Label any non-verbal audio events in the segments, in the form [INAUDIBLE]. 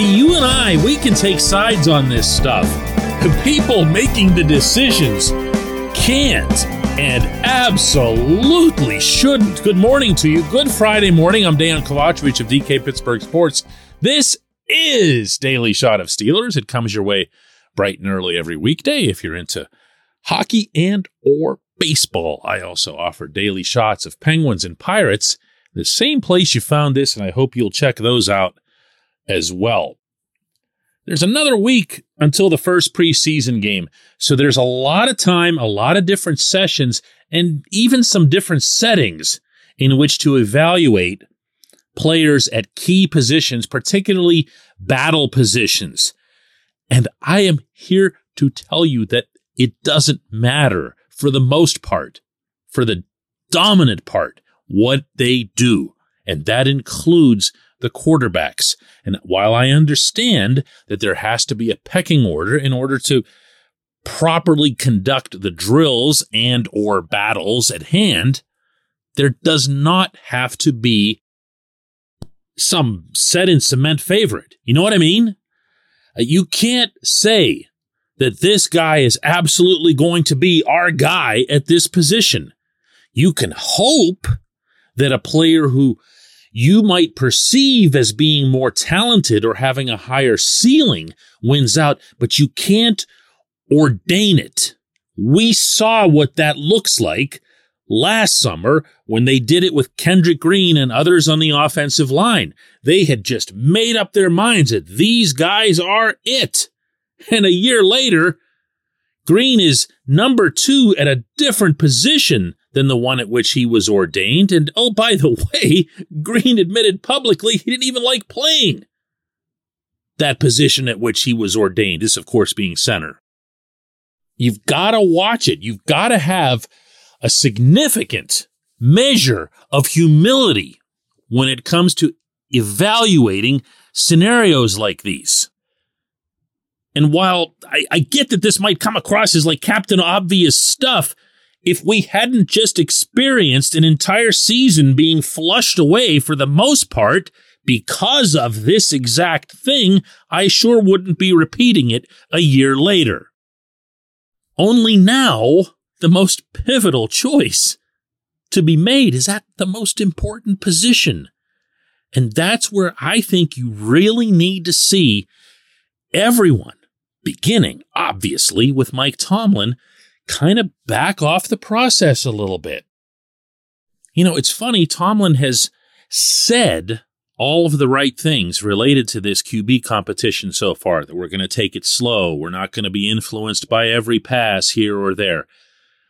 See, you and I, we can take sides on this stuff. The people making the decisions can't and absolutely shouldn't. Good morning to you. Good Friday morning. I'm Dan Kovacevic of DK Pittsburgh Sports. This is Daily Shot of Steelers. It comes your way bright and early every weekday if you're into hockey and or baseball. I also offer daily shots of Penguins and Pirates, the same place you found this, and I hope you'll check those out as well. There's another week until the first preseason game. So there's a lot of time, a lot of different sessions, and even some different settings in which to evaluate players at key positions, particularly battle positions. And I am here to tell you that it doesn't matter for the most part, for the dominant part, what they do. And that includes the quarterbacks. And while I understand that there has to be a pecking order in order to properly conduct the drills and or battles at hand, there does not have to be some set in cement favorite. You know what I mean? Uh, you can't say that this guy is absolutely going to be our guy at this position. You can hope that a player who you might perceive as being more talented or having a higher ceiling wins out, but you can't ordain it. We saw what that looks like last summer when they did it with Kendrick Green and others on the offensive line. They had just made up their minds that these guys are it. And a year later, Green is number two at a different position than the one at which he was ordained. And oh, by the [LAUGHS] way, Green admitted publicly he didn't even like playing that position at which he was ordained. This, of course, being center. You've got to watch it. You've got to have a significant measure of humility when it comes to evaluating scenarios like these. And while I, I, get that this might come across as like Captain Obvious stuff, if we hadn't just experienced an entire season being flushed away for the most part because of this exact thing, I sure wouldn't be repeating it a year later. Only now, the most pivotal choice to be made is at the most important position. And that's where I think you really need to see everyone, beginning obviously with Mike Tomlin, kind of back off the process a little bit. You know, it's funny, Tomlin has said all of the right things related to this QB competition so far that we're going to take it slow. We're not going to be influenced by every pass here or there.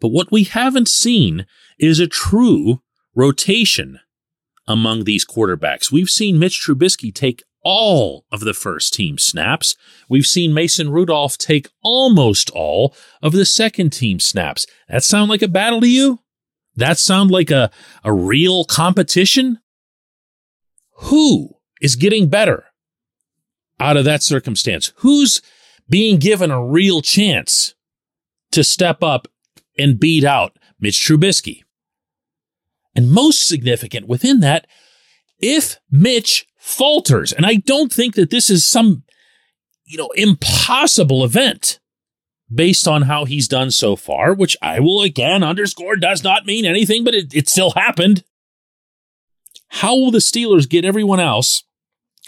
But what we haven't seen is a true rotation among these quarterbacks. We've seen Mitch Trubisky take all of the first team snaps. We've seen Mason Rudolph take almost all of the second team snaps. That sound like a battle to you? That sound like a, a real competition? Who is getting better out of that circumstance? Who's being given a real chance to step up and beat out Mitch Trubisky? And most significant within that, if Mitch falters. And I don't think that this is some, you know, impossible event based on how he's done so far, which I will again underscore does not mean anything, but it, it still happened. How will the Steelers get everyone else,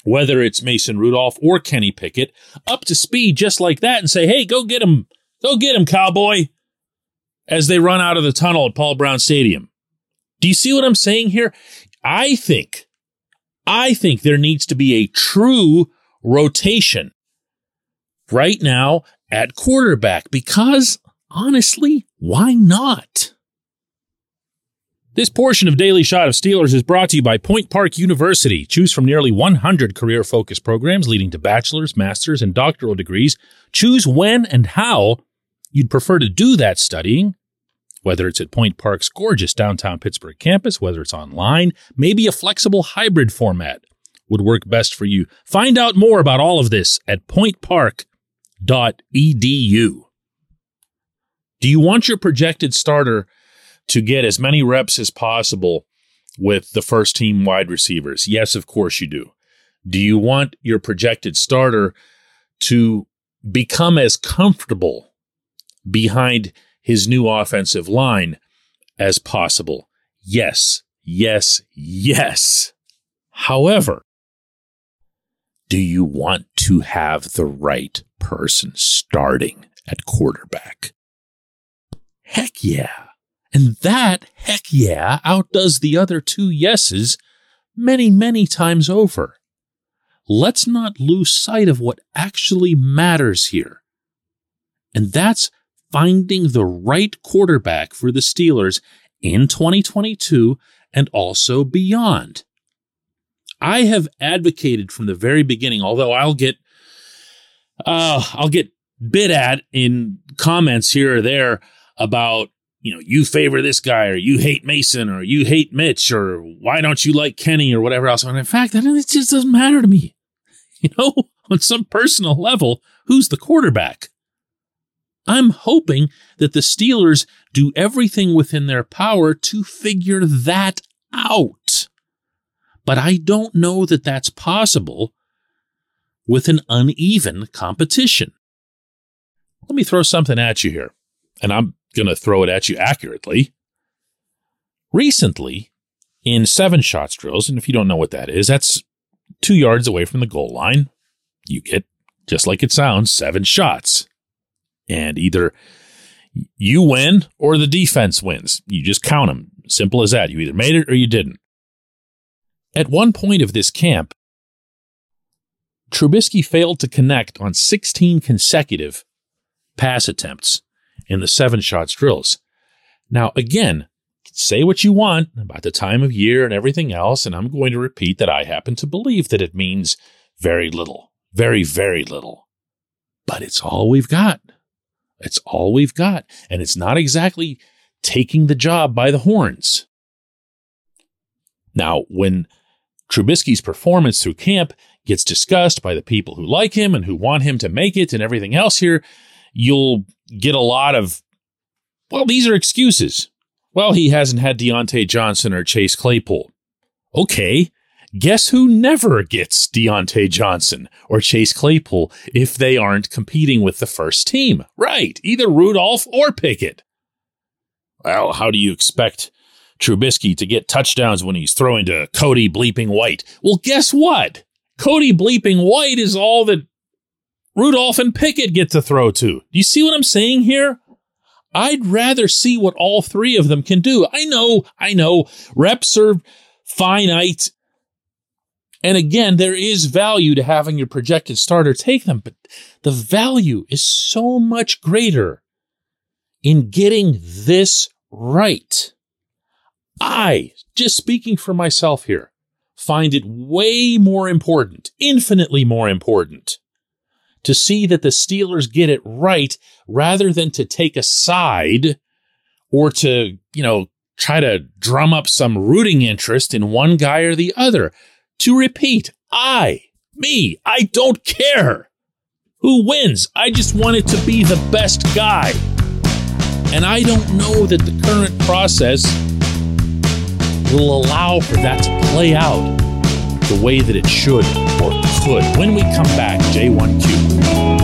whether it's Mason Rudolph or Kenny Pickett, up to speed just like that and say, hey, go get him, go get him, cowboy, as they run out of the tunnel at Paul Brown Stadium? Do you see what I'm saying here? I think I think there needs to be a true rotation right now at quarterback because honestly, why not? This portion of Daily Shot of Steelers is brought to you by Point Park University. Choose from nearly 100 career focused programs leading to bachelor's, master's, and doctoral degrees. Choose when and how you'd prefer to do that studying whether it's at Point Park's gorgeous downtown Pittsburgh campus, whether it's online, maybe a flexible hybrid format would work best for you. Find out more about all of this at pointpark.edu. Do you want your projected starter to get as many reps as possible with the first team wide receivers? Yes, of course you do. Do you want your projected starter to become as comfortable behind his new offensive line as possible? Yes, yes, yes. However, do you want to have the right person starting at quarterback? Heck yeah. And that, heck yeah, outdoes the other two yeses many, many times over. Let's not lose sight of what actually matters here. And that's finding the right quarterback for the Steelers in 2022 and also beyond. I have advocated from the very beginning, although I'll get uh, I'll get bit at in comments here or there about you know, you favor this guy or you hate Mason or you hate Mitch or why don't you like Kenny or whatever else. And in fact, it just doesn't matter to me. [LAUGHS] You know, on some personal level, who's the quarterback? I'm hoping that the Steelers do everything within their power to figure that out. But I don't know that that's possible with an uneven competition. Let me throw something at you here, and I'm going to throw it at you accurately. Recently, in seven shots drills, and if you don't know what that is, that's two yards away from the goal line. You get, just like it sounds, seven shots. And either you win or the defense wins. You just count them. Simple as that. You either made it or you didn't. At one point of this camp, Trubisky failed to connect on 16 consecutive pass attempts in the seven shots drills. Now, again, say what you want about the time of year and everything else, and I'm going to repeat that I happen to believe that it means very little, very, very little. But it's all we've got. It's all we've got. And it's not exactly taking the job by the horns. Now, when Trubisky's performance through camp gets discussed by the people who like him and who want him to make it and everything else here, you'll get a lot of, well, these are excuses. Well, he hasn't had Diontae Johnson or Chase Claypool. Okay. Guess who never gets Diontae Johnson or Chase Claypool if they aren't competing with the first team? Right. Either Rudolph or Pickett. Well, how do you expect Trubisky to get touchdowns when he's throwing to Cody Bleeping White? Well, guess what? Cody Bleeping White is all that Rudolph and Pickett get to throw to. Do you see what I'm saying here? I'd rather see what all three of them can do. I know, I know, reps are finite. And again, there is value to having your projected starter take them, but the value is so much greater in getting this right. I, just speaking for myself here, find it way more important, infinitely more important to see that the Steelers get it right rather than to take a side or to, you know, try to drum up some rooting interest in one guy or the other. To repeat, I, me, I don't care who wins. I just want it to be the best guy. And I don't know that the current process will allow for that to play out the way that it should or could. When we come back, J1Q.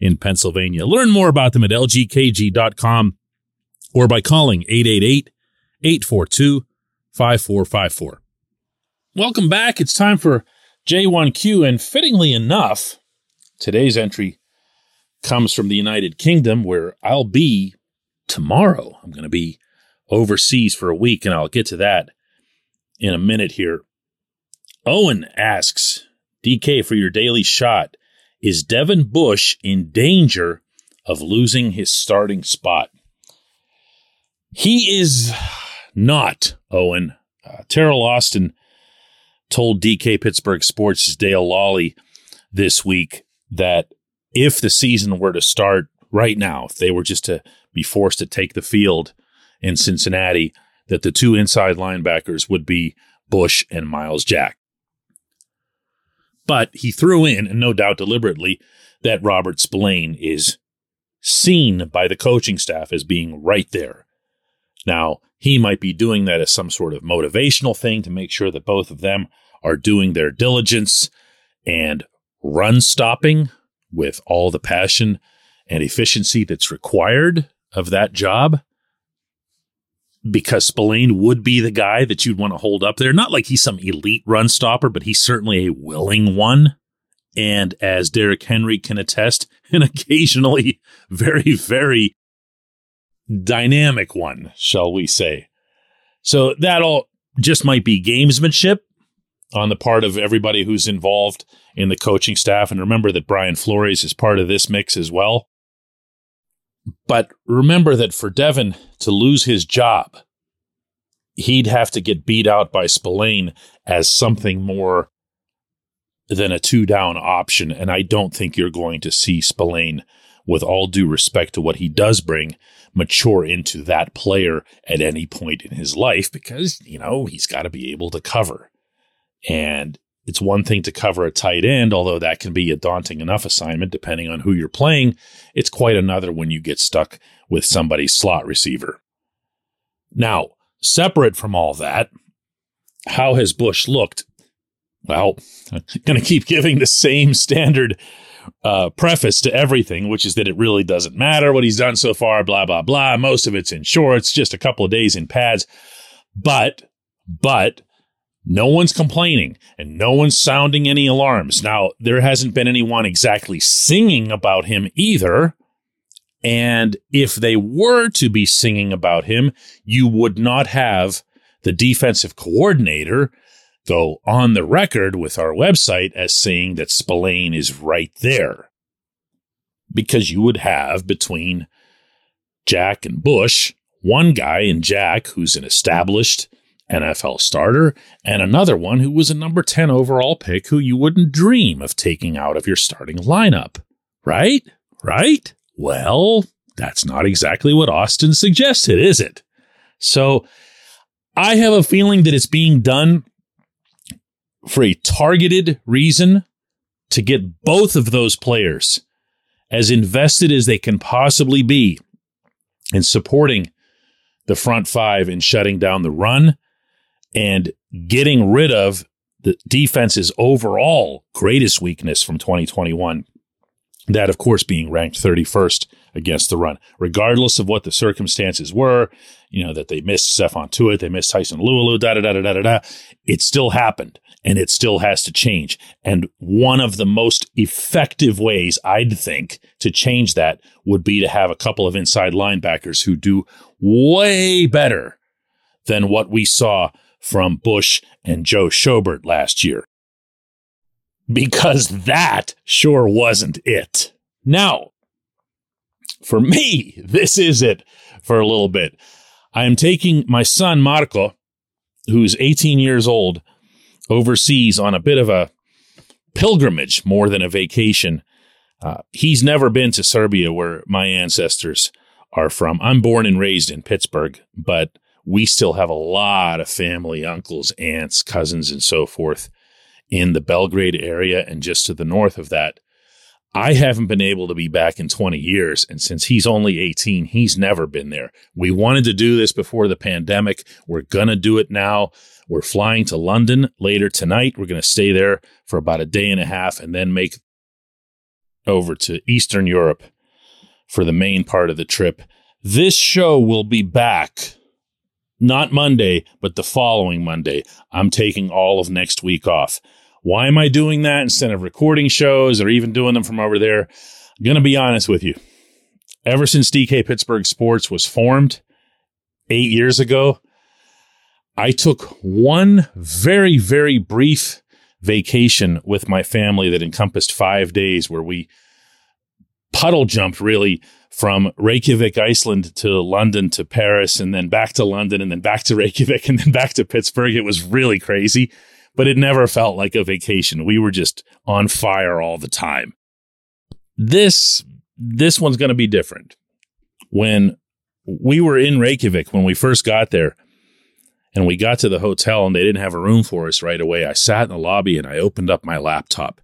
in Pennsylvania. Learn more about them at lgkg.com or by calling 888 842 5454. Welcome back. It's time for J1Q, and fittingly enough, today's entry comes from the United Kingdom, where I'll be tomorrow. I'm going to be overseas for a week, and I'll get to that in a minute here. Owen asks, DK for your daily shot. Is Devin Bush in danger of losing his starting spot? He is not, Owen. Uh, Teryl Austin told DK Pittsburgh Sports' Dale Lolley this week that if the season were to start right now, if they were just to be forced to take the field in Cincinnati, that the two inside linebackers would be Bush and Myles Jack. But he threw in, and no doubt deliberately, that Robert Spillane is seen by the coaching staff as being right there. Now, he might be doing that as some sort of motivational thing to make sure that both of them are doing their diligence and run stopping with all the passion and efficiency that's required of that job because Spillane would be the guy that you'd want to hold up there. Not like he's some elite run stopper, but he's certainly a willing one. And as Derrick Henry can attest, [LAUGHS] an occasionally [LAUGHS] very, very dynamic one, shall we say. So that all just might be gamesmanship on the part of everybody who's involved in the coaching staff. And remember that Brian Flores is part of this mix as well. But remember that for Devin to lose his job, he'd have to get beat out by Spillane as something more than a two down option. And I don't think you're going to see Spillane, with all due respect to what he does bring, mature into that player at any point in his life because, you know, he's got to be able to cover. And it's one thing to cover a tight end, although that can be a daunting enough assignment depending on who you're playing. It's quite another when you get stuck with somebody's slot receiver. Now, separate from all that, how has Bush looked? Well, I'm going to keep giving the same standard uh, preface to everything, which is that it really doesn't matter what he's done so far, blah, blah, blah. Most of it's in shorts, just a couple of days in pads. But, but, no one's complaining and no one's sounding any alarms. Now, there hasn't been anyone exactly singing about him either. And if they were to be singing about him, you would not have the defensive coordinator go on the record with our website as saying that Spillane is right there. Because you would have between Jack and Bush one guy in Jack who's an established NFL starter, and another one who was a number 10 overall pick who you wouldn't dream of taking out of your starting lineup. Right? Right? Well, that's not exactly what Austin suggested, is it? So I have a feeling that it's being done for a targeted reason to get both of those players as invested as they can possibly be in supporting the front five and shutting down the run and getting rid of the defense's overall greatest weakness from 2021. That, of course, being ranked 31st against the run, regardless of what the circumstances were, you know, that they missed Stephon Tuitt, they missed Tyson Alualu, da da da da da da da. It still happened and it still has to change. And one of the most effective ways I'd think to change that would be to have a couple of inside linebackers who do way better than what we saw from Bush and Joe Schobert last year. Because that sure wasn't it. Now, for me, [LAUGHS] this is it for a little bit. I am taking my son, Marco, who's 18 years old, overseas on a bit of a pilgrimage more than a vacation. Uh, he's never been to Serbia, where my ancestors are from. I'm born and raised in Pittsburgh, but we still have a lot of family, uncles, aunts, cousins, and so forth in the Belgrade area and just to the north of that. I haven't been able to be back in 20 years. And since he's only 18, he's never been there. We wanted to do this before the pandemic. We're going to do it now. We're flying to London later tonight. We're going to stay there for about a day and a half and then make over to Eastern Europe for the main part of the trip. This show will be back not Monday, but the following Monday. I'm taking all of next week off. Why am I doing that instead of recording shows or even doing them from over there? I'm going to be honest with you. Ever since DK Pittsburgh Sports was formed eight years ago, I took one very, very brief vacation with my family that encompassed five days where we puddle jumped really from Reykjavik, Iceland to London to Paris and then back to London and then back to [LAUGHS] Reykjavik and then back to Pittsburgh. It was really crazy, but it never felt like a vacation. We were just on fire all the time. This this one's going to be different. When we were in Reykjavik when we first got there and we got to the hotel and they didn't have a room for us right away, I sat in the lobby and I opened up my laptop.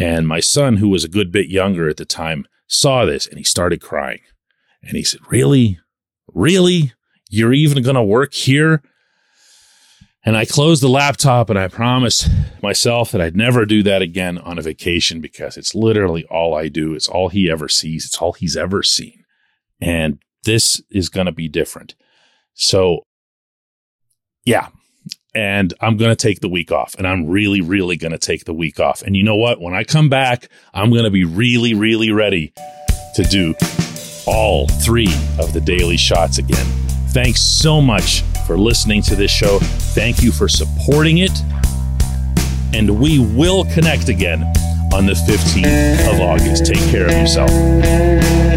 And my son, who was a good bit younger at the time, saw this and he started crying. And he said, Really? Really? You're even going to work here? And I closed the laptop and I promised myself that I'd never do that again on a vacation because it's literally all I do. It's all he ever sees. It's all he's ever seen. And this is going to be different. So, yeah. And I'm going to take the week off and I'm really, really going to take the week off. And you know what? When I come back, I'm going to be really, really ready to do all three of the daily shots again. Thanks so much for listening to this show. Thank you for supporting it. And we will connect again on the 15th of August. Take care of yourself.